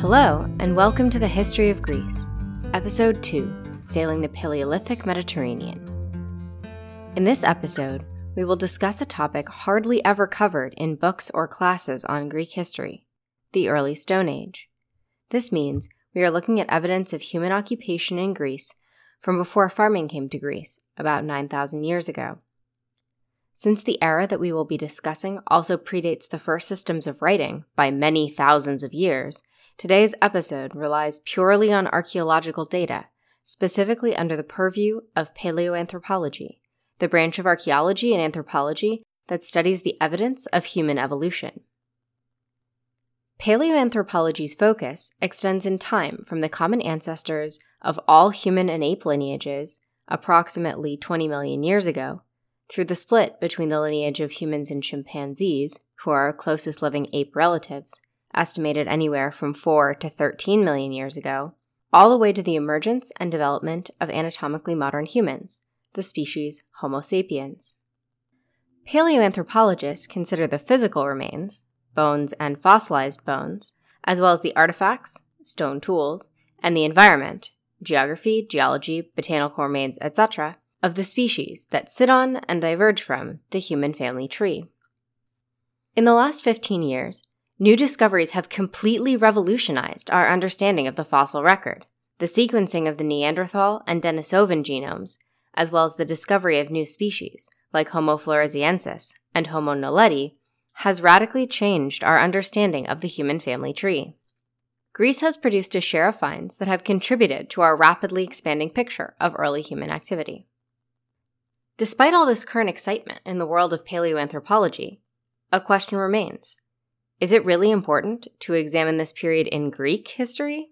Hello, and welcome to the History of Greece, Episode 2 Sailing the Paleolithic Mediterranean. In this episode, we will discuss a topic hardly ever covered in books or classes on Greek history the early Stone Age. This means we are looking at evidence of human occupation in Greece from before farming came to Greece, about 9,000 years ago. Since the era that we will be discussing also predates the first systems of writing by many thousands of years, today's episode relies purely on archaeological data, specifically under the purview of paleoanthropology, the branch of archaeology and anthropology that studies the evidence of human evolution. Paleoanthropology's focus extends in time from the common ancestors of all human and ape lineages, approximately 20 million years ago, through the split between the lineage of humans and chimpanzees, who are our closest living ape relatives, estimated anywhere from 4 to 13 million years ago, all the way to the emergence and development of anatomically modern humans, the species Homo sapiens. Paleoanthropologists consider the physical remains, bones, and fossilized bones, as well as the artifacts, stone tools, and the environment, geography, geology, botanical remains, etc., of the species that sit on and diverge from the human family tree. In the last 15 years, new discoveries have completely revolutionized our understanding of the fossil record. The sequencing of the Neanderthal and Denisovan genomes, as well as the discovery of new species like Homo floresiensis and Homo naledi, has radically changed our understanding of the human family tree. Greece has produced a share of finds that have contributed to our rapidly expanding picture of early human activity. Despite all this current excitement in the world of paleoanthropology, a question remains Is it really important to examine this period in Greek history?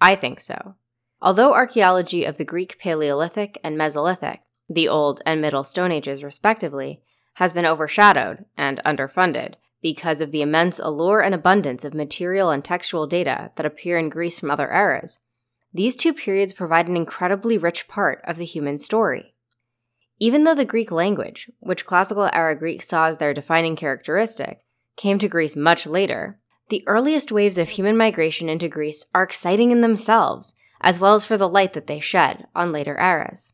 I think so. Although archaeology of the Greek Paleolithic and Mesolithic, the Old and Middle Stone Ages respectively, has been overshadowed and underfunded because of the immense allure and abundance of material and textual data that appear in Greece from other eras. These two periods provide an incredibly rich part of the human story. Even though the Greek language, which classical era Greeks saw as their defining characteristic, came to Greece much later, the earliest waves of human migration into Greece are exciting in themselves, as well as for the light that they shed on later eras.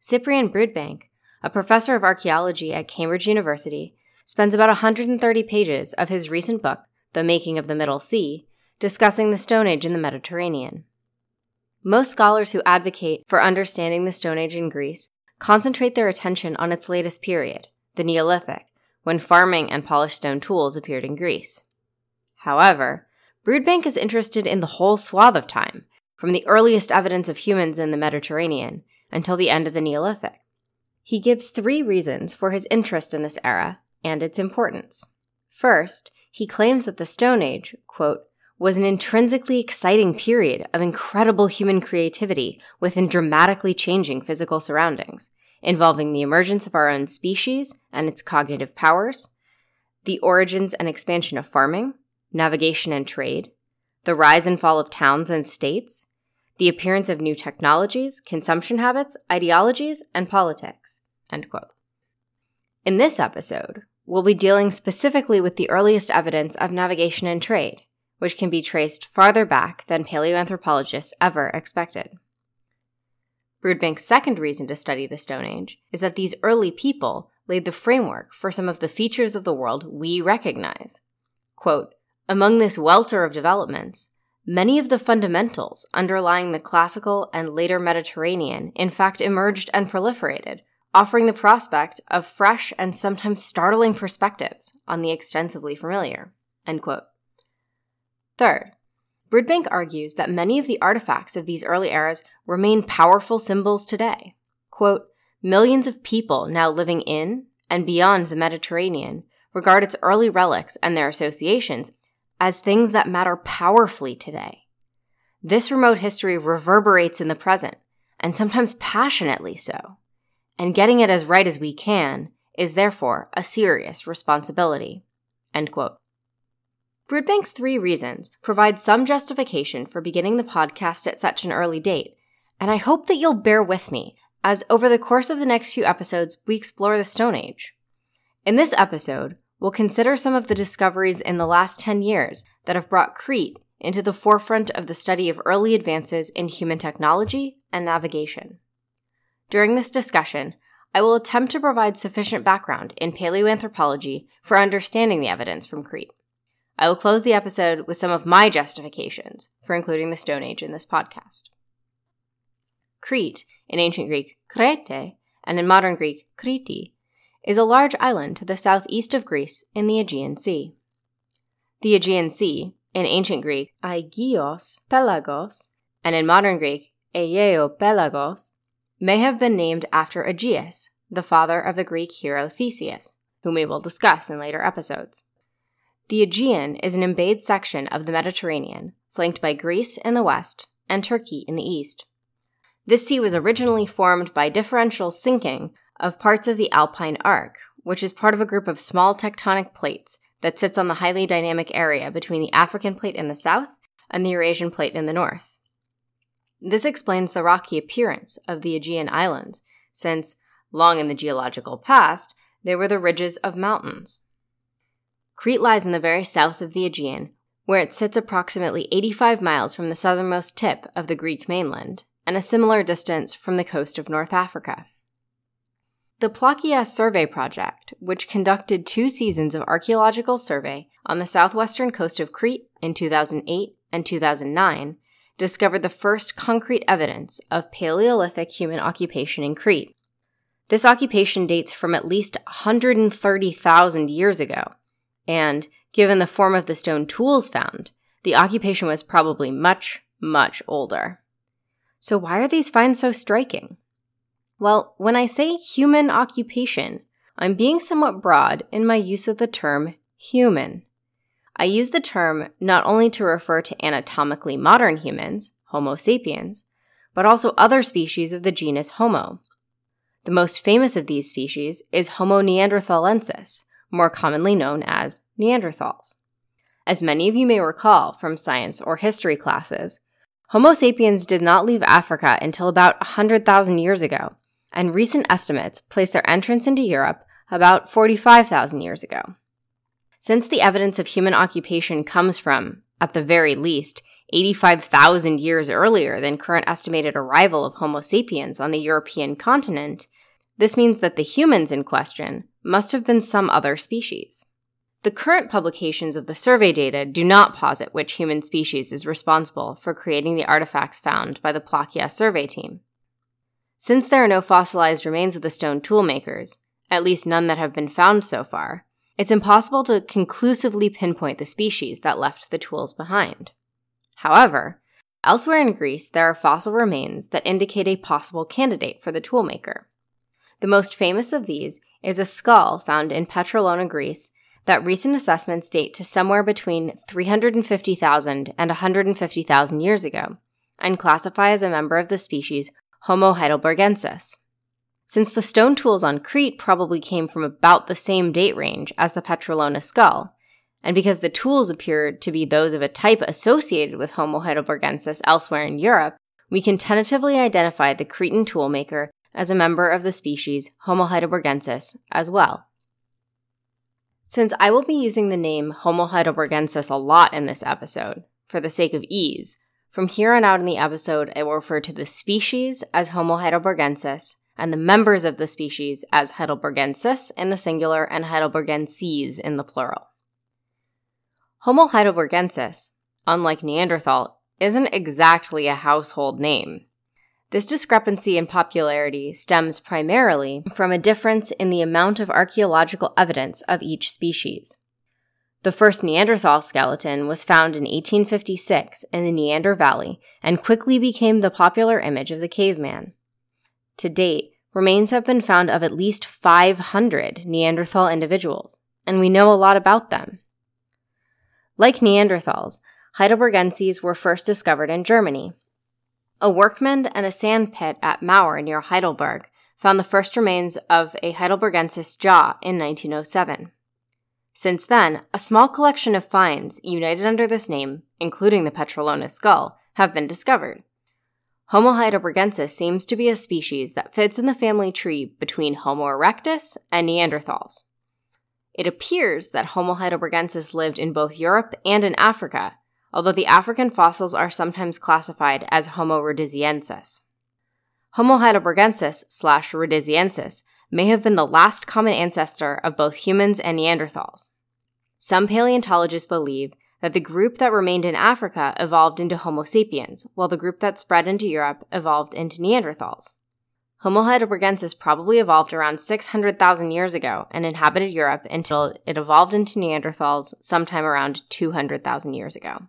Cyprian Broodbank a professor of archaeology at Cambridge University, spends about 130 pages of his recent book, The Making of the Middle Sea, discussing the Stone Age in the Mediterranean. Most scholars who advocate for understanding the Stone Age in Greece concentrate their attention on its latest period, the Neolithic, when farming and polished stone tools appeared in Greece. However, Broodbank is interested in the whole swath of time, from the earliest evidence of humans in the Mediterranean until the end of the Neolithic. He gives three reasons for his interest in this era and its importance. First, he claims that the Stone Age, quote, was an intrinsically exciting period of incredible human creativity within dramatically changing physical surroundings, involving the emergence of our own species and its cognitive powers, the origins and expansion of farming, navigation and trade, the rise and fall of towns and states, the appearance of new technologies, consumption habits, ideologies, and politics. In this episode, we'll be dealing specifically with the earliest evidence of navigation and trade, which can be traced farther back than paleoanthropologists ever expected. Broodbank's second reason to study the Stone Age is that these early people laid the framework for some of the features of the world we recognize. Quote, Among this welter of developments, Many of the fundamentals underlying the classical and later Mediterranean, in fact, emerged and proliferated, offering the prospect of fresh and sometimes startling perspectives on the extensively familiar. End quote. Third, Broodbank argues that many of the artifacts of these early eras remain powerful symbols today. Quote, Millions of people now living in and beyond the Mediterranean regard its early relics and their associations as things that matter powerfully today. This remote history reverberates in the present, and sometimes passionately so. And getting it as right as we can is therefore a serious responsibility. End quote. Broodbank's three reasons provide some justification for beginning the podcast at such an early date, and I hope that you'll bear with me as over the course of the next few episodes we explore the Stone Age. In this episode, we'll consider some of the discoveries in the last 10 years that have brought Crete into the forefront of the study of early advances in human technology and navigation. During this discussion, I will attempt to provide sufficient background in paleoanthropology for understanding the evidence from Crete. I will close the episode with some of my justifications for including the Stone Age in this podcast. Crete, in ancient Greek Krete, and in modern Greek Kriti, is a large island to the southeast of Greece in the Aegean Sea. The Aegean Sea, in ancient Greek Aegeos Pelagos, and in modern Greek Aeeo Pelagos, may have been named after Aegeus, the father of the Greek hero Theseus, whom we will discuss in later episodes. The Aegean is an embayed section of the Mediterranean, flanked by Greece in the west and Turkey in the east. This sea was originally formed by differential sinking of parts of the Alpine Arc, which is part of a group of small tectonic plates that sits on the highly dynamic area between the African plate in the south and the Eurasian plate in the north. This explains the rocky appearance of the Aegean Islands, since, long in the geological past, they were the ridges of mountains. Crete lies in the very south of the Aegean, where it sits approximately 85 miles from the southernmost tip of the Greek mainland, and a similar distance from the coast of North Africa. The Plakias Survey Project, which conducted two seasons of archaeological survey on the southwestern coast of Crete in 2008 and 2009, discovered the first concrete evidence of Paleolithic human occupation in Crete. This occupation dates from at least 130,000 years ago, and given the form of the stone tools found, the occupation was probably much, much older. So, why are these finds so striking? Well, when I say human occupation, I'm being somewhat broad in my use of the term human. I use the term not only to refer to anatomically modern humans, Homo sapiens, but also other species of the genus Homo. The most famous of these species is Homo neanderthalensis, more commonly known as Neanderthals. As many of you may recall from science or history classes, Homo sapiens did not leave Africa until about 100,000 years ago, and recent estimates place their entrance into Europe about 45,000 years ago. Since the evidence of human occupation comes from, at the very least, 85,000 years earlier than current estimated arrival of Homo sapiens on the European continent, this means that the humans in question must have been some other species. The current publications of the survey data do not posit which human species is responsible for creating the artifacts found by the Plakias survey team. Since there are no fossilized remains of the stone toolmakers, at least none that have been found so far, it's impossible to conclusively pinpoint the species that left the tools behind. However, elsewhere in Greece, there are fossil remains that indicate a possible candidate for the toolmaker. The most famous of these is a skull found in Petrolona, Greece, that recent assessments date to somewhere between 350,000 and 150,000 years ago, and classify as a member of the species Homo heidelbergensis. Since the stone tools on Crete probably came from about the same date range as the Petrolona skull, and because the tools appear to be those of a type associated with Homo heidelbergensis elsewhere in Europe, we can tentatively identify the Cretan toolmaker as a member of the species Homo heidelbergensis as well. Since I will be using the name Homo heidelbergensis a lot in this episode, for the sake of ease, from here on out in the episode, I will refer to the species as Homo heidelbergensis and the members of the species as heidelbergensis in the singular and heidelbergenses in the plural. Homo heidelbergensis, unlike Neanderthal, isn't exactly a household name. This discrepancy in popularity stems primarily from a difference in the amount of archaeological evidence of each species. The first Neanderthal skeleton was found in 1856 in the Neander Valley and quickly became the popular image of the caveman. To date, remains have been found of at least 500 Neanderthal individuals, and we know a lot about them. Like Neanderthals, Heidelbergenses were first discovered in Germany. A workman and a sand pit at Mauer near Heidelberg found the first remains of a Heidelbergensis jaw in 1907. Since then, a small collection of finds united under this name, including the Petrolona skull, have been discovered. Homo heidelbergensis seems to be a species that fits in the family tree between Homo erectus and Neanderthals. It appears that Homo heidelbergensis lived in both Europe and in Africa, although the African fossils are sometimes classified as Homo rhodesiensis. Homo heidelbergensis slash rhodesiensis may have been the last common ancestor of both humans and Neanderthals. Some paleontologists believe that the group that remained in Africa evolved into Homo sapiens, while the group that spread into Europe evolved into Neanderthals. Homo heidelbergensis probably evolved around 600,000 years ago and inhabited Europe until it evolved into Neanderthals sometime around 200,000 years ago.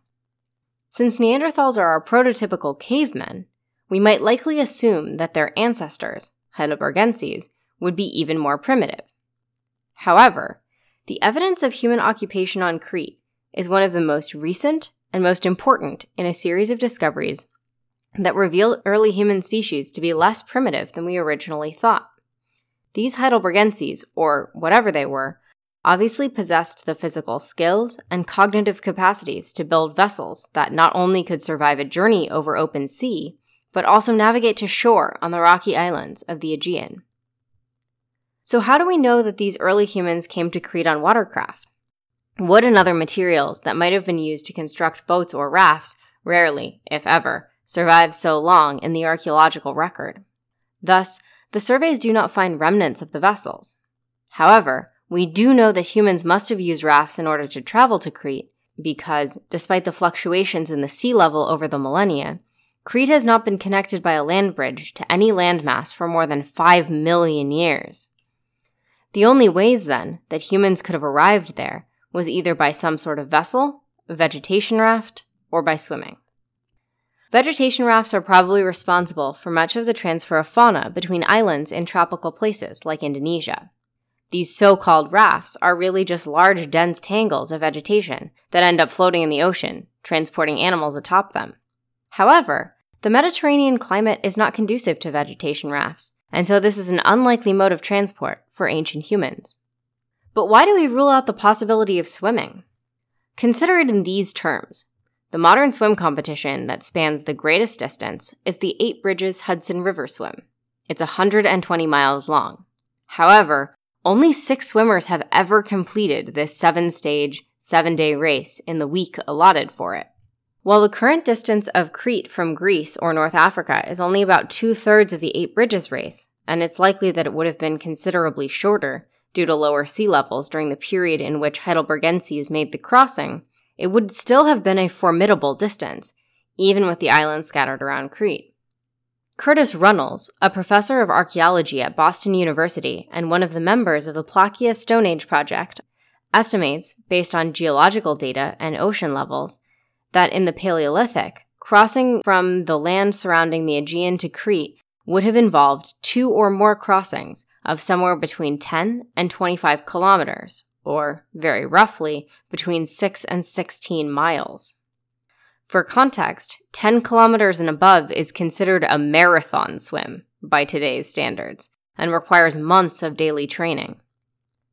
Since Neanderthals are our prototypical cavemen, we might likely assume that their ancestors, Heidelbergenses, would be even more primitive. However, the evidence of human occupation on Crete is one of the most recent and most important in a series of discoveries that reveal early human species to be less primitive than we originally thought. These Heidelbergenses, or whatever they were, obviously possessed the physical skills and cognitive capacities to build vessels that not only could survive a journey over open sea, but also navigate to shore on the rocky islands of the Aegean. So, how do we know that these early humans came to Crete on watercraft? Wood and other materials that might have been used to construct boats or rafts rarely, if ever, survive so long in the archaeological record. Thus, the surveys do not find remnants of the vessels. However, we do know that humans must have used rafts in order to travel to Crete because, despite the fluctuations in the sea level over the millennia, Crete has not been connected by a land bridge to any landmass for more than 5 million years. The only ways, then, that humans could have arrived there was either by some sort of vessel, vegetation raft, or by swimming. Vegetation rafts are probably responsible for much of the transfer of fauna between islands in tropical places like Indonesia. These so called rafts are really just large, dense tangles of vegetation that end up floating in the ocean, transporting animals atop them. However, the Mediterranean climate is not conducive to vegetation rafts, and so this is an unlikely mode of transport for ancient humans. But why do we rule out the possibility of swimming? Consider it in these terms the modern swim competition that spans the greatest distance is the Eight Bridges Hudson River Swim. It's 120 miles long. However, only six swimmers have ever completed this seven stage, seven day race in the week allotted for it. While the current distance of Crete from Greece or North Africa is only about two thirds of the Eight Bridges race, and it's likely that it would have been considerably shorter due to lower sea levels during the period in which Heidelbergenses made the crossing, it would still have been a formidable distance, even with the islands scattered around Crete. Curtis Runnels, a professor of archaeology at Boston University and one of the members of the Plakias Stone Age Project, estimates, based on geological data and ocean levels, that in the Paleolithic, crossing from the land surrounding the Aegean to Crete would have involved two or more crossings of somewhere between 10 and 25 kilometers, or very roughly, between 6 and 16 miles. For context, 10 kilometers and above is considered a marathon swim by today's standards and requires months of daily training.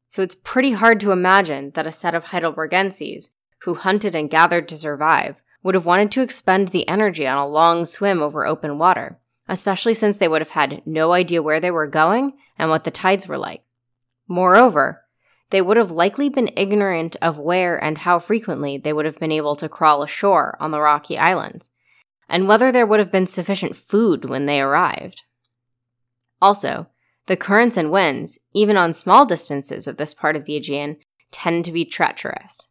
So it's pretty hard to imagine that a set of Heidelbergenses, who hunted and gathered to survive, would have wanted to expend the energy on a long swim over open water, especially since they would have had no idea where they were going and what the tides were like. Moreover, they would have likely been ignorant of where and how frequently they would have been able to crawl ashore on the rocky islands, and whether there would have been sufficient food when they arrived. Also, the currents and winds, even on small distances of this part of the Aegean, tend to be treacherous.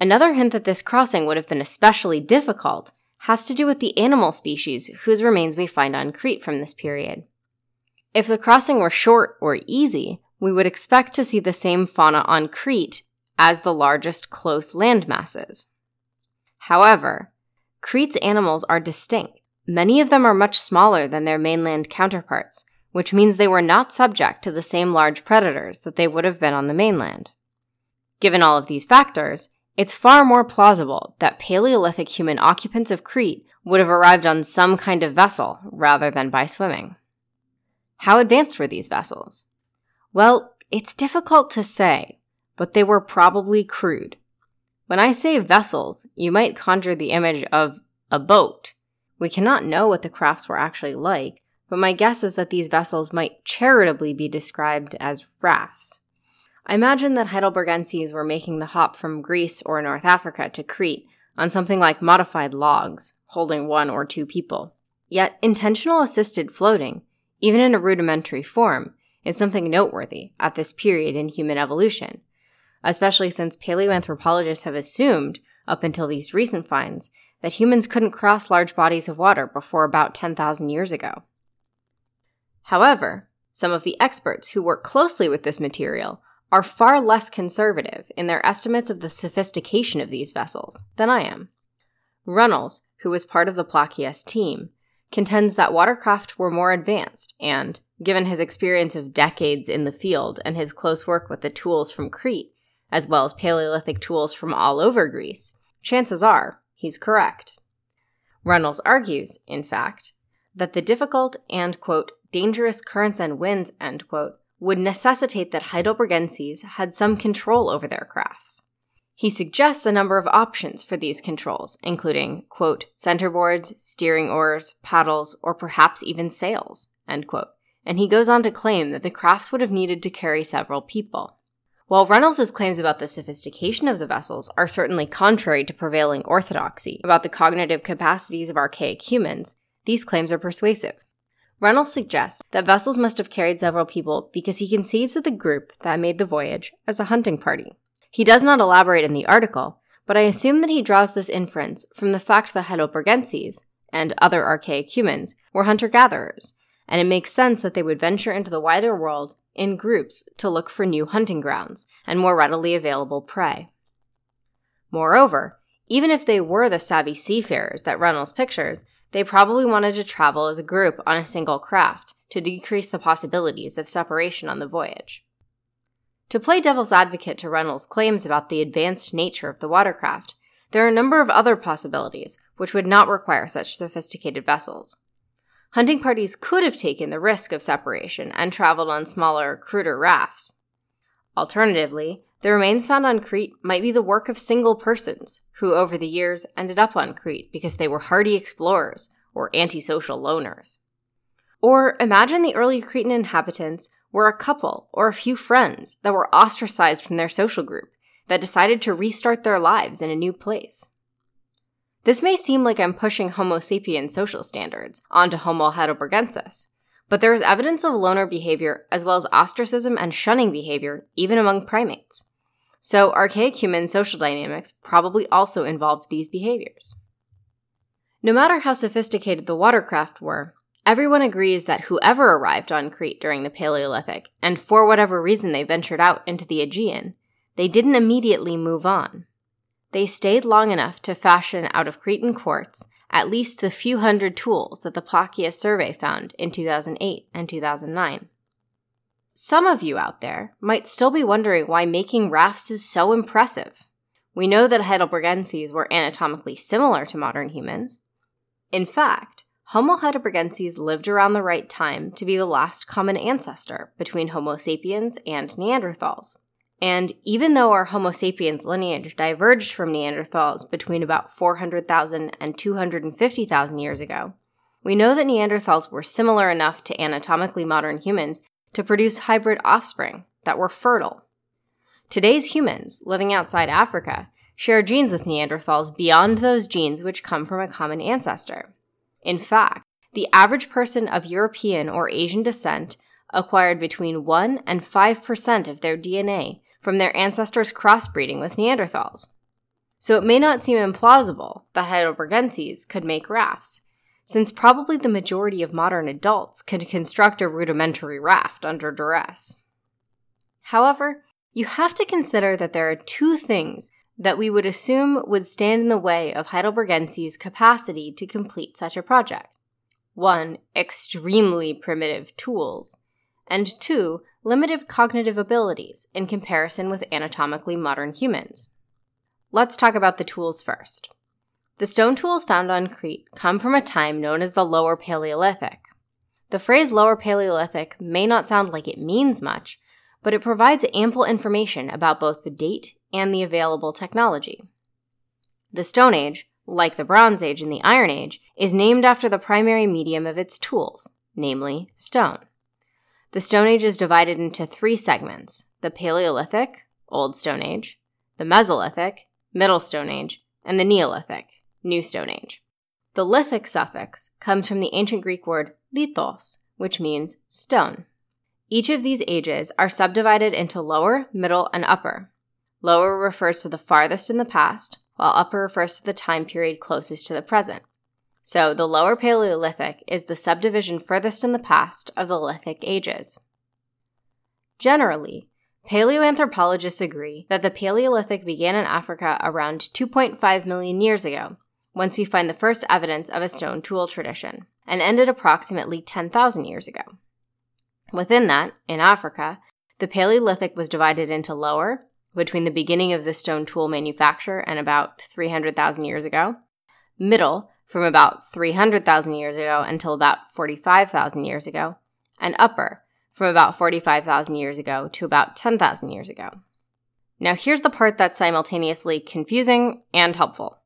Another hint that this crossing would have been especially difficult has to do with the animal species whose remains we find on Crete from this period. If the crossing were short or easy, we would expect to see the same fauna on Crete as the largest close land masses. However, Crete's animals are distinct. Many of them are much smaller than their mainland counterparts, which means they were not subject to the same large predators that they would have been on the mainland. Given all of these factors, it's far more plausible that Paleolithic human occupants of Crete would have arrived on some kind of vessel rather than by swimming. How advanced were these vessels? Well, it's difficult to say, but they were probably crude. When I say vessels, you might conjure the image of a boat. We cannot know what the crafts were actually like, but my guess is that these vessels might charitably be described as rafts. I imagine that Heidelbergenses were making the hop from Greece or North Africa to Crete on something like modified logs, holding one or two people. Yet, intentional assisted floating, even in a rudimentary form, is something noteworthy at this period in human evolution, especially since paleoanthropologists have assumed, up until these recent finds, that humans couldn't cross large bodies of water before about 10,000 years ago. However, some of the experts who work closely with this material are far less conservative in their estimates of the sophistication of these vessels than I am. Runnels, who was part of the Plakias team, contends that watercraft were more advanced and, given his experience of decades in the field and his close work with the tools from Crete, as well as Paleolithic tools from all over Greece, chances are he's correct. Runnels argues, in fact, that the difficult and, quote, dangerous currents and winds, end quote, would necessitate that Heidelbergenses had some control over their crafts. He suggests a number of options for these controls, including, quote, centerboards, steering oars, paddles, or perhaps even sails, end quote. And he goes on to claim that the crafts would have needed to carry several people. While Runnels's claims about the sophistication of the vessels are certainly contrary to prevailing orthodoxy about the cognitive capacities of archaic humans, these claims are persuasive. Reynolds suggests that vessels must have carried several people because he conceives of the group that made the voyage as a hunting party. He does not elaborate in the article, but I assume that he draws this inference from the fact that Heidelbergenses, and other archaic humans, were hunter gatherers, and it makes sense that they would venture into the wider world in groups to look for new hunting grounds and more readily available prey. Moreover, even if they were the savvy seafarers that Reynolds pictures, they probably wanted to travel as a group on a single craft to decrease the possibilities of separation on the voyage. To play devil's advocate to Reynolds' claims about the advanced nature of the watercraft, there are a number of other possibilities which would not require such sophisticated vessels. Hunting parties could have taken the risk of separation and traveled on smaller, cruder rafts. Alternatively, the remains found on Crete might be the work of single persons who, over the years, ended up on Crete because they were hardy explorers or antisocial loners. Or imagine the early Cretan inhabitants were a couple or a few friends that were ostracized from their social group that decided to restart their lives in a new place. This may seem like I'm pushing Homo sapiens social standards onto Homo heidelbergensis, but there is evidence of loner behavior as well as ostracism and shunning behavior even among primates. So, archaic human social dynamics probably also involved these behaviors. No matter how sophisticated the watercraft were, everyone agrees that whoever arrived on Crete during the Paleolithic, and for whatever reason they ventured out into the Aegean, they didn't immediately move on. They stayed long enough to fashion out of Cretan quartz at least the few hundred tools that the Plakias survey found in 2008 and 2009. Some of you out there might still be wondering why making rafts is so impressive. We know that Heidelbergenses were anatomically similar to modern humans. In fact, Homo heidelbergenses lived around the right time to be the last common ancestor between Homo sapiens and Neanderthals. And even though our Homo sapiens lineage diverged from Neanderthals between about 400,000 and 250,000 years ago, we know that Neanderthals were similar enough to anatomically modern humans to produce hybrid offspring that were fertile. Today's humans, living outside Africa, share genes with Neanderthals beyond those genes which come from a common ancestor. In fact, the average person of European or Asian descent acquired between 1 and 5% of their DNA from their ancestors crossbreeding with Neanderthals. So it may not seem implausible that Heidelbergenses could make rafts, since probably the majority of modern adults can construct a rudimentary raft under duress. However, you have to consider that there are two things that we would assume would stand in the way of Heidelbergenses' capacity to complete such a project. One, extremely primitive tools, and two, limited cognitive abilities in comparison with anatomically modern humans. Let's talk about the tools first. The stone tools found on Crete come from a time known as the Lower Paleolithic. The phrase Lower Paleolithic may not sound like it means much, but it provides ample information about both the date and the available technology. The Stone Age, like the Bronze Age and the Iron Age, is named after the primary medium of its tools, namely stone. The Stone Age is divided into three segments the Paleolithic, Old Stone Age, the Mesolithic, Middle Stone Age, and the Neolithic, New Stone Age. The lithic suffix comes from the ancient Greek word lithos, which means stone. Each of these ages are subdivided into lower, middle, and upper. Lower refers to the farthest in the past, while upper refers to the time period closest to the present. So the Lower Paleolithic is the subdivision furthest in the past of the lithic ages. Generally, paleoanthropologists agree that the Paleolithic began in Africa around 2.5 million years ago, once we find the first evidence of a stone tool tradition, and ended approximately 10,000 years ago. Within that, in Africa, the Paleolithic was divided into lower, between the beginning of the stone tool manufacture and about 300,000 years ago, middle, from about 300,000 years ago until about 45,000 years ago, and upper, from about 45,000 years ago to about 10,000 years ago. Now, here's the part that's simultaneously confusing and helpful.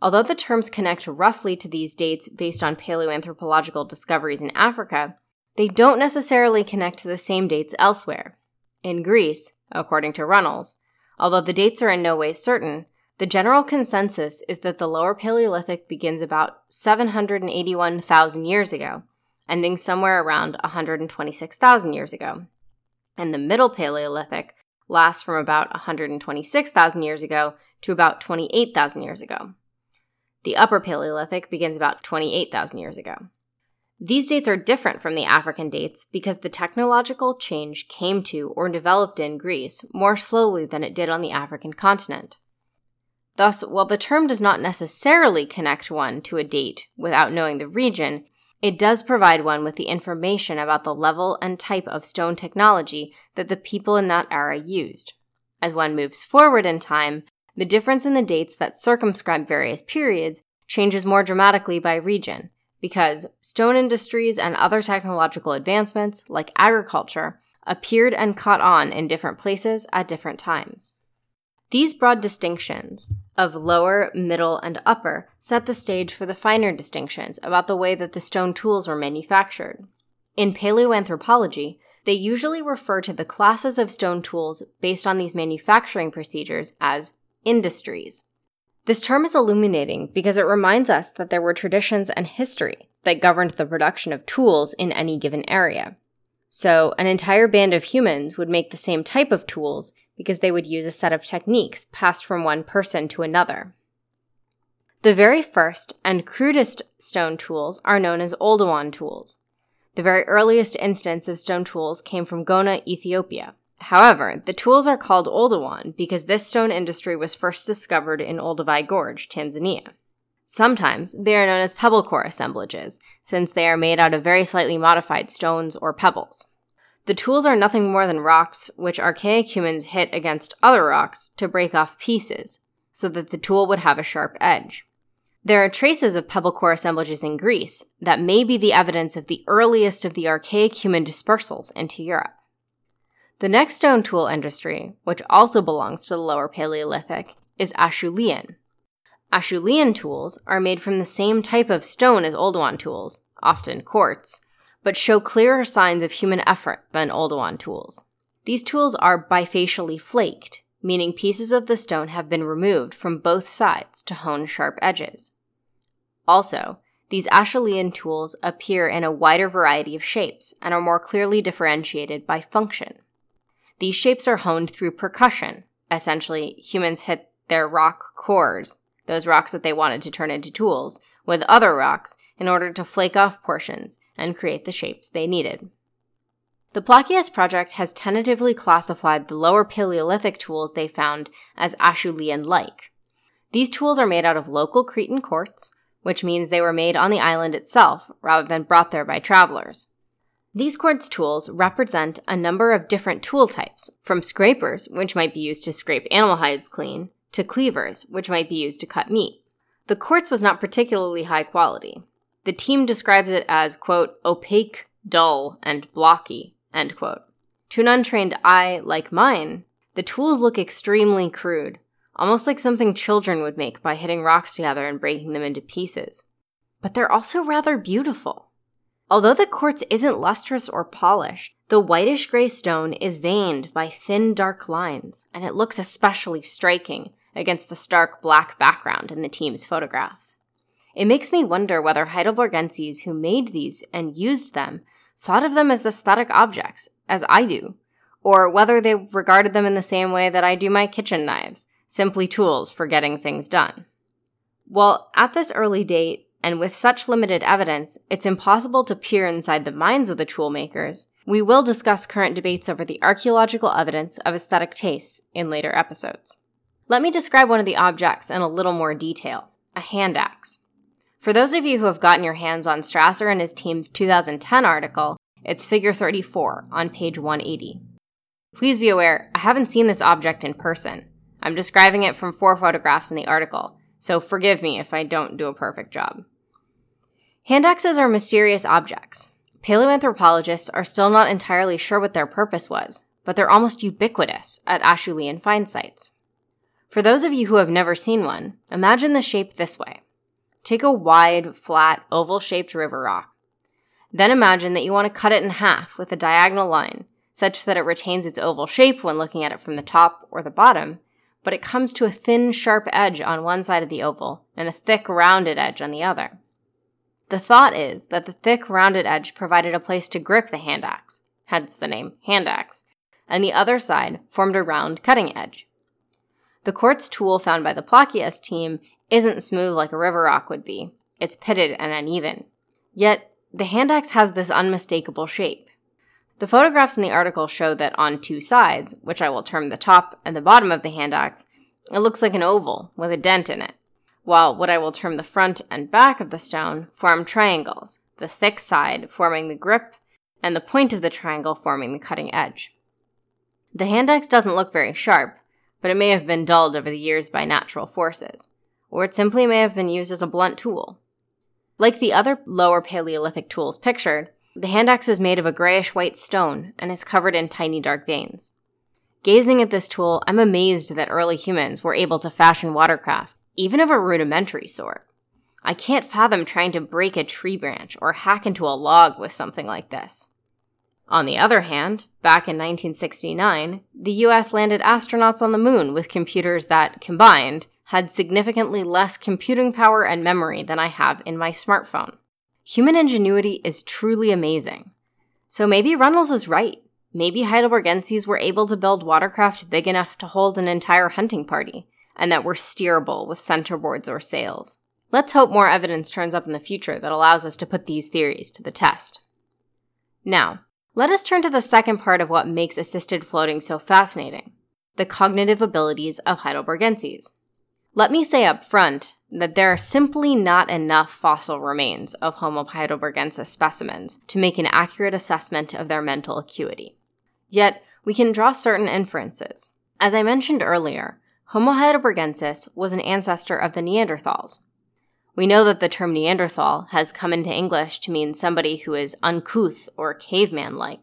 Although the terms connect roughly to these dates based on paleoanthropological discoveries in Africa, they don't necessarily connect to the same dates elsewhere. In Greece, according to Runnels, although the dates are in no way certain, the general consensus is that the Lower Paleolithic begins about 781,000 years ago, ending somewhere around 126,000 years ago. And the Middle Paleolithic lasts from about 126,000 years ago to about 28,000 years ago. The Upper Paleolithic begins about 28,000 years ago. These dates are different from the African dates because the technological change came to or developed in Greece more slowly than it did on the African continent. Thus, while the term does not necessarily connect one to a date without knowing the region, it does provide one with the information about the level and type of stone technology that the people in that era used. As one moves forward in time, the difference in the dates that circumscribe various periods changes more dramatically by region, because stone industries and other technological advancements, like agriculture, appeared and caught on in different places at different times. These broad distinctions of lower, middle, and upper set the stage for the finer distinctions about the way that the stone tools were manufactured. In paleoanthropology, they usually refer to the classes of stone tools based on these manufacturing procedures as industries. This term is illuminating because it reminds us that there were traditions and history that governed the production of tools in any given area. So, an entire band of humans would make the same type of tools because they would use a set of techniques passed from one person to another. The very first and crudest stone tools are known as Oldowan tools. The very earliest instance of stone tools came from Gona, Ethiopia. However, the tools are called Oldowan because this stone industry was first discovered in Olduvai Gorge, Tanzania. Sometimes they are known as pebble core assemblages, since they are made out of very slightly modified stones or pebbles. The tools are nothing more than rocks which archaic humans hit against other rocks to break off pieces, so that the tool would have a sharp edge. There are traces of pebble core assemblages in Greece that may be the evidence of the earliest of the archaic human dispersals into Europe. The next stone tool industry, which also belongs to the lower Paleolithic, is Acheulean. Acheulean tools are made from the same type of stone as Oldowan tools, often quartz, but show clearer signs of human effort than Oldowan tools. These tools are bifacially flaked, meaning pieces of the stone have been removed from both sides to hone sharp edges. Also, these Acheulean tools appear in a wider variety of shapes and are more clearly differentiated by function. These shapes are honed through percussion. Essentially, humans hit their rock cores, those rocks that they wanted to turn into tools, with other rocks in order to flake off portions and create the shapes they needed. The Plakias project has tentatively classified the lower Paleolithic tools they found as Acheulean like. These tools are made out of local Cretan quartz, which means they were made on the island itself rather than brought there by travelers. These quartz tools represent a number of different tool types, from scrapers, which might be used to scrape animal hides clean, to cleavers, which might be used to cut meat. The quartz was not particularly high quality. The team describes it as, quote, opaque, dull, and blocky, end quote. To an untrained eye like mine, the tools look extremely crude, almost like something children would make by hitting rocks together and breaking them into pieces. But they're also rather beautiful. Although the quartz isn't lustrous or polished, the whitish gray stone is veined by thin dark lines, and it looks especially striking against the stark black background in the team's photographs. It makes me wonder whether Heidelbergenses who made these and used them thought of them as aesthetic objects, as I do, or whether they regarded them in the same way that I do my kitchen knives, simply tools for getting things done. Well, at this early date, and with such limited evidence, it's impossible to peer inside the minds of the toolmakers. We will discuss current debates over the archaeological evidence of aesthetic tastes in later episodes. Let me describe one of the objects in a little more detail a hand axe. For those of you who have gotten your hands on Strasser and his team's 2010 article, it's figure 34 on page 180. Please be aware, I haven't seen this object in person. I'm describing it from four photographs in the article, so forgive me if I don't do a perfect job. Hand axes are mysterious objects. Paleoanthropologists are still not entirely sure what their purpose was, but they're almost ubiquitous at Acheulean find sites. For those of you who have never seen one, imagine the shape this way. Take a wide, flat, oval shaped river rock. Then imagine that you want to cut it in half with a diagonal line, such that it retains its oval shape when looking at it from the top or the bottom, but it comes to a thin, sharp edge on one side of the oval and a thick, rounded edge on the other. The thought is that the thick, rounded edge provided a place to grip the hand axe, hence the name hand axe, and the other side formed a round cutting edge. The quartz tool found by the Plakias team isn't smooth like a river rock would be. It's pitted and uneven. Yet, the hand axe has this unmistakable shape. The photographs in the article show that on two sides, which I will term the top and the bottom of the hand axe, it looks like an oval with a dent in it, while what I will term the front and back of the stone form triangles, the thick side forming the grip and the point of the triangle forming the cutting edge. The hand axe doesn't look very sharp, but it may have been dulled over the years by natural forces or it simply may have been used as a blunt tool. Like the other lower Paleolithic tools pictured, the hand axe is made of a grayish white stone and is covered in tiny dark veins. Gazing at this tool, I'm amazed that early humans were able to fashion watercraft, even of a rudimentary sort. I can't fathom trying to break a tree branch or hack into a log with something like this. On the other hand, back in 1969, the US landed astronauts on the moon with computers that, combined, had significantly less computing power and memory than I have in my smartphone. Human ingenuity is truly amazing. So maybe Runnels is right. Maybe Heidelbergenses were able to build watercraft big enough to hold an entire hunting party, and that were steerable with centerboards or sails. Let's hope more evidence turns up in the future that allows us to put these theories to the test. Now, let us turn to the second part of what makes assisted floating so fascinating the cognitive abilities of Heidelbergenses. Let me say up front that there are simply not enough fossil remains of Homo heidelbergensis specimens to make an accurate assessment of their mental acuity. Yet, we can draw certain inferences. As I mentioned earlier, Homo heidelbergensis was an ancestor of the Neanderthals. We know that the term Neanderthal has come into English to mean somebody who is uncouth or caveman like.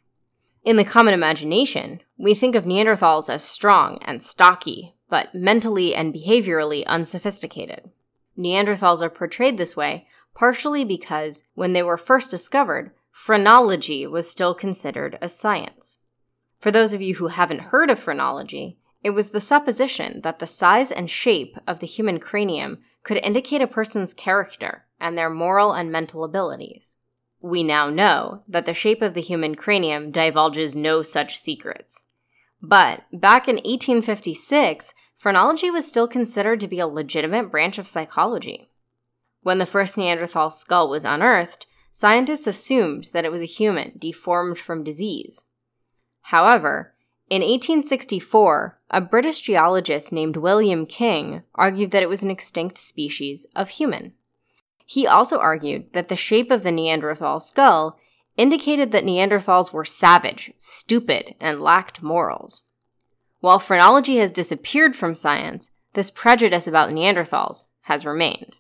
In the common imagination, we think of Neanderthals as strong and stocky, but mentally and behaviorally unsophisticated. Neanderthals are portrayed this way partially because when they were first discovered, phrenology was still considered a science. For those of you who haven't heard of phrenology, it was the supposition that the size and shape of the human cranium could indicate a person's character and their moral and mental abilities. We now know that the shape of the human cranium divulges no such secrets. But back in 1856, phrenology was still considered to be a legitimate branch of psychology. When the first Neanderthal skull was unearthed, scientists assumed that it was a human deformed from disease. However, in 1864, a British geologist named William King argued that it was an extinct species of human. He also argued that the shape of the Neanderthal skull indicated that Neanderthals were savage, stupid, and lacked morals. While phrenology has disappeared from science, this prejudice about Neanderthals has remained.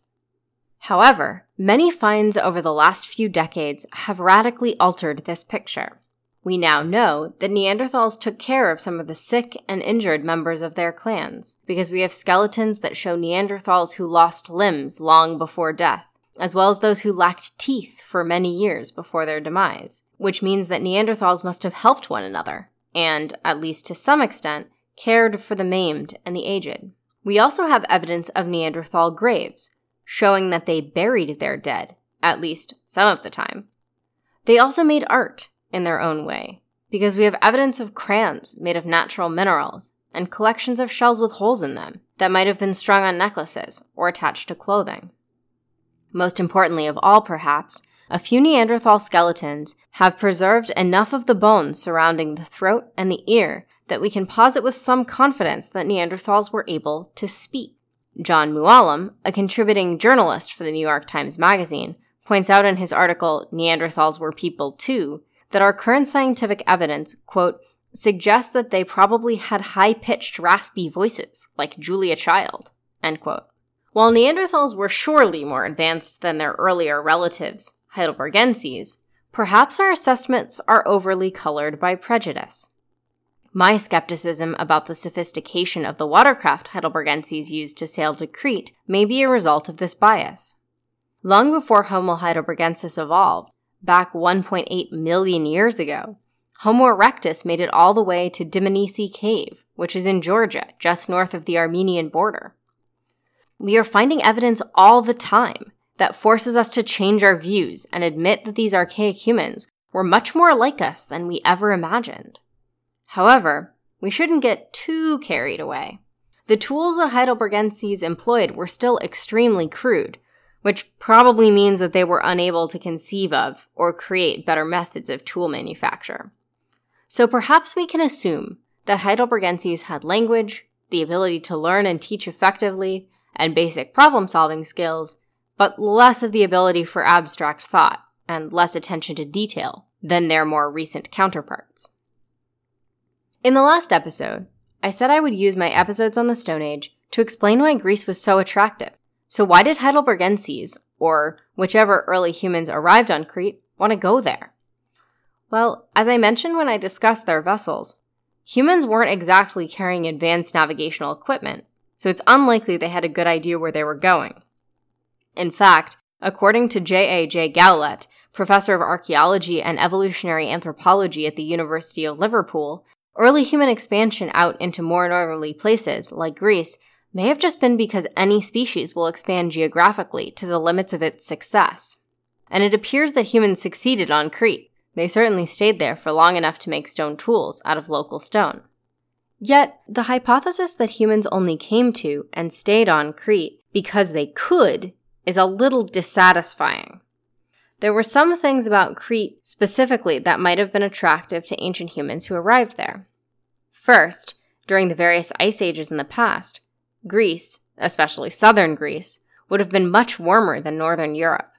However, many finds over the last few decades have radically altered this picture. We now know that Neanderthals took care of some of the sick and injured members of their clans because we have skeletons that show Neanderthals who lost limbs long before death as well as those who lacked teeth for many years before their demise, which means that Neanderthals must have helped one another, and, at least to some extent, cared for the maimed and the aged. We also have evidence of Neanderthal graves, showing that they buried their dead, at least some of the time. They also made art in their own way, because we have evidence of crayons made of natural minerals and collections of shells with holes in them that might have been strung on necklaces or attached to clothing. Most importantly of all, perhaps, a few Neanderthal skeletons have preserved enough of the bones surrounding the throat and the ear that we can posit with some confidence that Neanderthals were able to speak. John Mooallem, a contributing journalist for the New York Times Magazine, points out in his article, Neanderthals Were People Too, that our current scientific evidence, quote, suggests that they probably had high pitched, raspy voices, like Julia Child, end quote. While Neanderthals were surely more advanced than their earlier relatives, Heidelbergenses, perhaps our assessments are overly colored by prejudice. My skepticism about the sophistication of the watercraft Heidelbergenses used to sail to Crete may be a result of this bias. Long before Homo heidelbergensis evolved, back 1.8 million years ago, Homo erectus made it all the way to Dmanisi Cave, which is in Georgia, just north of the Armenian border. We are finding evidence all the time that forces us to change our views and admit that these archaic humans were much more like us than we ever imagined. However, we shouldn't get too carried away. The tools that Heidelbergenses employed were still extremely crude, which probably means that they were unable to conceive of or create better methods of tool manufacture. So perhaps we can assume that Heidelbergenses had language, the ability to learn and teach effectively, and basic problem solving skills, but less of the ability for abstract thought and less attention to detail than their more recent counterparts. In the last episode, I said I would use my episodes on the Stone Age to explain why Greece was so attractive. So, why did Heidelbergenses, or whichever early humans arrived on Crete, want to go there? Well, as I mentioned when I discussed their vessels, humans weren't exactly carrying advanced navigational equipment, so it's unlikely they had a good idea where they were going. In fact, according to J.A.J. Gowlett, professor of archaeology and evolutionary anthropology at the University of Liverpool, Early human expansion out into more northerly places, like Greece, may have just been because any species will expand geographically to the limits of its success. And it appears that humans succeeded on Crete. They certainly stayed there for long enough to make stone tools out of local stone. Yet, the hypothesis that humans only came to and stayed on Crete because they could is a little dissatisfying. There were some things about Crete specifically that might have been attractive to ancient humans who arrived there. First, during the various ice ages in the past, Greece, especially southern Greece, would have been much warmer than northern Europe.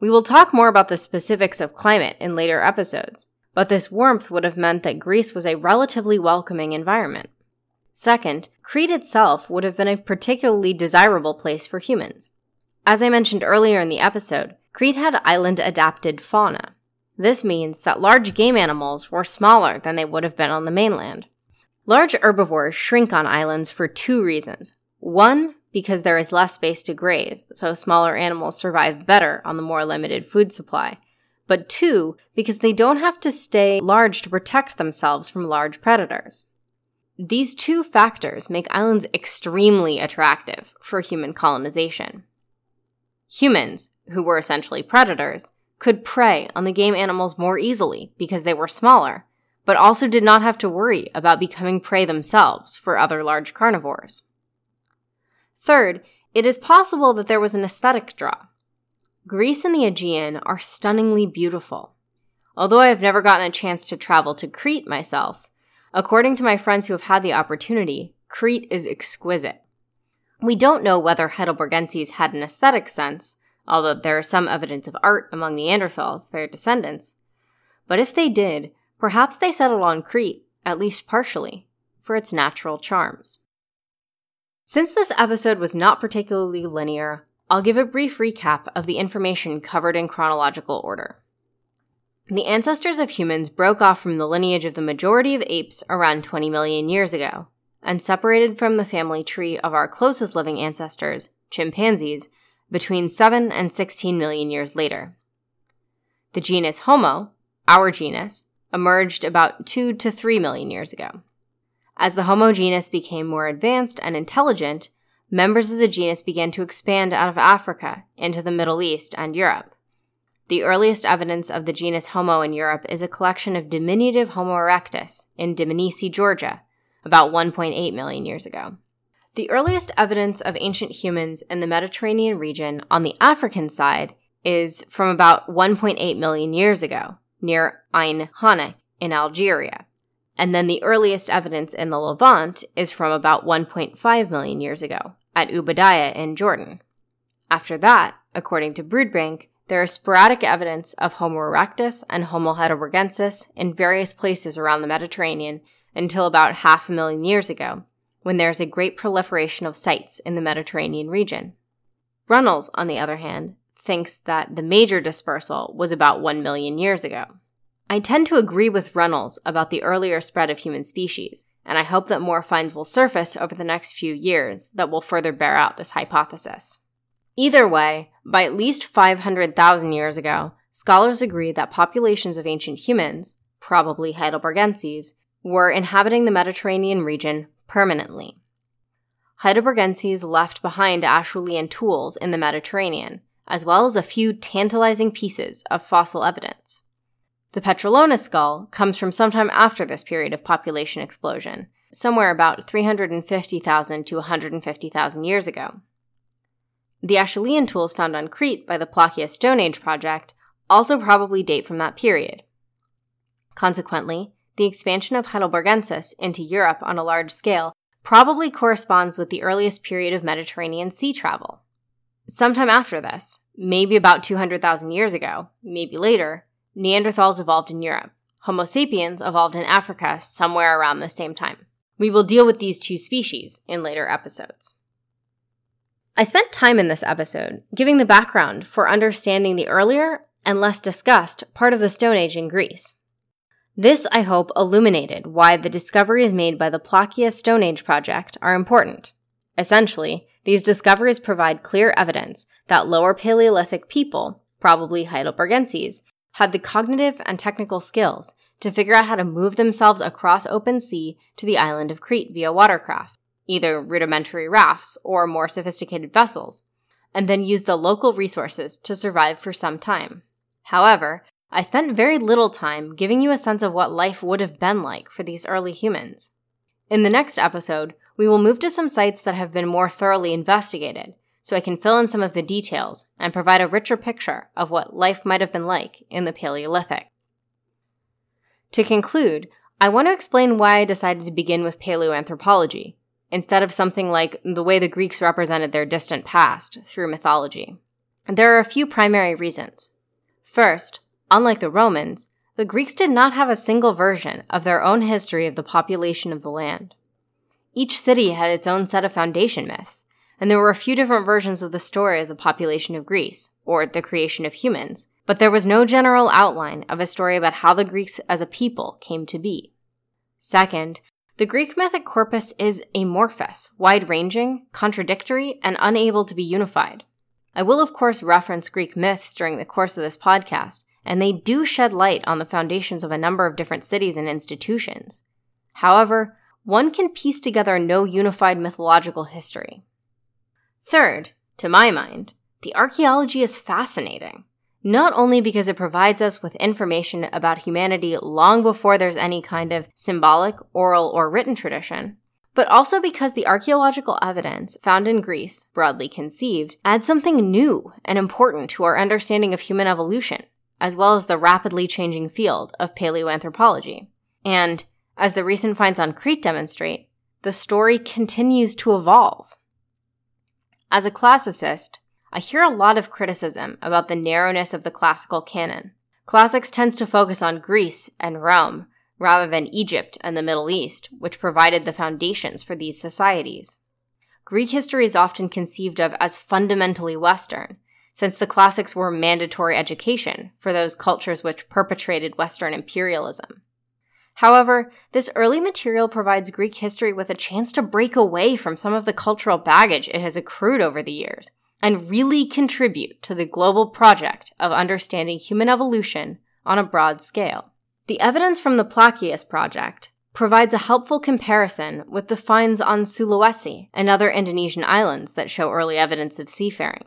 We will talk more about the specifics of climate in later episodes, but this warmth would have meant that Greece was a relatively welcoming environment. Second, Crete itself would have been a particularly desirable place for humans. As I mentioned earlier in the episode, Crete had island adapted fauna. This means that large game animals were smaller than they would have been on the mainland. Large herbivores shrink on islands for two reasons. One, because there is less space to graze, so smaller animals survive better on the more limited food supply. But two, because they don't have to stay large to protect themselves from large predators. These two factors make islands extremely attractive for human colonization. Humans, who were essentially predators, could prey on the game animals more easily because they were smaller, but also did not have to worry about becoming prey themselves for other large carnivores. Third, it is possible that there was an aesthetic draw. Greece and the Aegean are stunningly beautiful. Although I have never gotten a chance to travel to Crete myself, according to my friends who have had the opportunity, Crete is exquisite. We don't know whether Heidelbergenses had an aesthetic sense, although there is some evidence of art among Neanderthals, their descendants. But if they did, perhaps they settled on Crete, at least partially, for its natural charms. Since this episode was not particularly linear, I'll give a brief recap of the information covered in chronological order. The ancestors of humans broke off from the lineage of the majority of apes around 20 million years ago, and separated from the family tree of our closest living ancestors, chimpanzees, between 7 and 16 million years later. The genus Homo, our genus, emerged about 2 to 3 million years ago. As the Homo genus became more advanced and intelligent, members of the genus began to expand out of Africa into the Middle East and Europe. The earliest evidence of the genus Homo in Europe is a collection of diminutive Homo erectus in Dmanisi, Georgia, about 1.8 million years ago. The earliest evidence of ancient humans in the Mediterranean region on the African side is from about 1.8 million years ago, near Ain Hanek in Algeria. And then the earliest evidence in the Levant is from about 1.5 million years ago, at Ubudiyah in Jordan. After that, according to Broodbank, there is sporadic evidence of Homo erectus and Homo heidelbergensis in various places around the Mediterranean until about half a million years ago, when there is a great proliferation of sites in the Mediterranean region. Runnels, on the other hand, thinks that the major dispersal was about 1 million years ago. I tend to agree with Runnels about the earlier spread of human species, and I hope that more finds will surface over the next few years that will further bear out this hypothesis. Either way, by at least 500,000 years ago, scholars agree that populations of ancient humans, probably Heidelbergenses, were inhabiting the Mediterranean region permanently. Heidelbergenses left behind Acheulean tools in the Mediterranean, as well as a few tantalizing pieces of fossil evidence. The Petrolona skull comes from sometime after this period of population explosion, somewhere about 350,000 to 150,000 years ago. The Acheulean tools found on Crete by the Plakias Stone Age project also probably date from that period. Consequently, the expansion of Heidelbergensis into Europe on a large scale probably corresponds with the earliest period of Mediterranean sea travel. Sometime after this, maybe about 200,000 years ago, maybe later, Neanderthals evolved in Europe. Homo sapiens evolved in Africa somewhere around the same time. We will deal with these two species in later episodes. I spent time in this episode giving the background for understanding the earlier and less discussed part of the Stone Age in Greece. This, I hope, illuminated why the discoveries made by the Plakias Stone Age project are important. Essentially, these discoveries provide clear evidence that lower Paleolithic people, probably Heidelbergenses, had the cognitive and technical skills to figure out how to move themselves across open sea to the island of Crete via watercraft either rudimentary rafts or more sophisticated vessels, and then use the local resources to survive for some time. However, I spent very little time giving you a sense of what life would have been like for these early humans. In the next episode, we will move to some sites that have been more thoroughly investigated, so I can fill in some of the details and provide a richer picture of what life might have been like in the Paleolithic. To conclude, I want to explain why I decided to begin with paleoanthropology, instead of something like the way the Greeks represented their distant past through mythology. There are a few primary reasons. First, unlike the Romans, the Greeks did not have a single version of their own history of the population of the land. Each city had its own set of foundation myths, and there were a few different versions of the story of the population of Greece, or the creation of humans, but there was no general outline of a story about how the Greeks as a people came to be. Second, the Greek mythic corpus is amorphous, wide ranging, contradictory, and unable to be unified. I will, of course, reference Greek myths during the course of this podcast, and they do shed light on the foundations of a number of different cities and institutions. However, one can piece together no unified mythological history. Third, to my mind, the archaeology is fascinating not only because it provides us with information about humanity long before there's any kind of symbolic, oral, or written tradition, but also because the archaeological evidence found in Greece, broadly conceived, adds something new and important to our understanding of human evolution, as well as the rapidly changing field of paleoanthropology. And, as the recent finds on Crete demonstrate, the story continues to evolve. As a classicist, I hear a lot of criticism about the narrowness of the classical canon. Classics tends to focus on Greece and Rome rather than Egypt and the Middle East, which provided the foundations for these societies. Greek history is often conceived of as fundamentally Western, since the classics were mandatory education for those cultures which perpetrated Western imperialism. However, this early material provides Greek history with a chance to break away from some of the cultural baggage it has accrued over the years and really contribute to the global project of understanding human evolution on a broad scale. The evidence from the Plakias project, provides a helpful comparison with the finds on Sulawesi and other Indonesian islands that show early evidence of seafaring.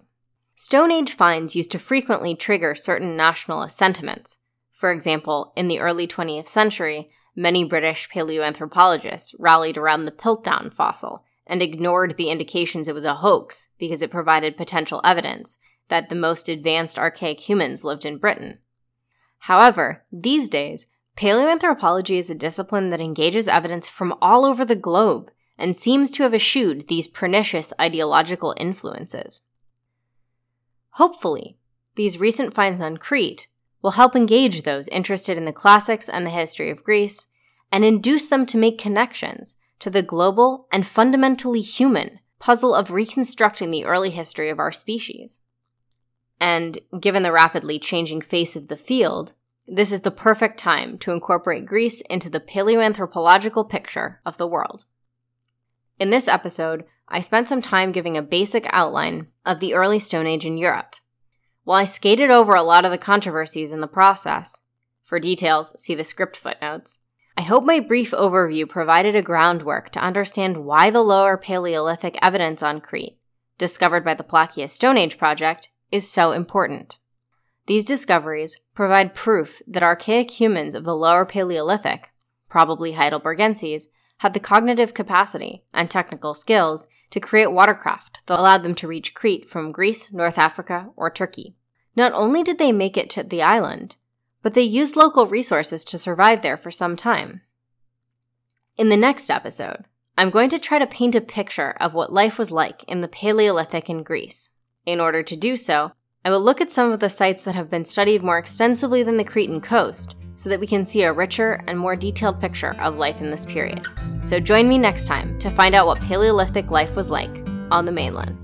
Stone Age finds used to frequently trigger certain nationalist sentiments. For example, in the early 20th century, many British paleoanthropologists rallied around the Piltdown fossil and ignored the indications it was a hoax because it provided potential evidence that the most advanced archaic humans lived in Britain. However, these days, Paleoanthropology is a discipline that engages evidence from all over the globe and seems to have eschewed these pernicious ideological influences. Hopefully, these recent finds on Crete will help engage those interested in the classics and the history of Greece and induce them to make connections to the global and fundamentally human puzzle of reconstructing the early history of our species. And given the rapidly changing face of the field, this is the perfect time to incorporate Greece into the paleoanthropological picture of the world. In this episode, I spent some time giving a basic outline of the early Stone Age in Europe. While I skated over a lot of the controversies in the process, for details, see the script footnotes, I hope my brief overview provided a groundwork to understand why the lower Paleolithic evidence on Crete, discovered by the Plakias Stone Age project, is so important. These discoveries provide proof that archaic humans of the lower Paleolithic, probably Heidelbergenses, had the cognitive capacity and technical skills to create watercraft that allowed them to reach Crete from Greece, North Africa, or Turkey. Not only did they make it to the island, but they used local resources to survive there for some time. In the next episode, I'm going to try to paint a picture of what life was like in the Paleolithic in Greece. In order to do so, I will look at some of the sites that have been studied more extensively than the Cretan coast so that we can see a richer and more detailed picture of life in this period. So join me next time to find out what Paleolithic life was like on the mainland.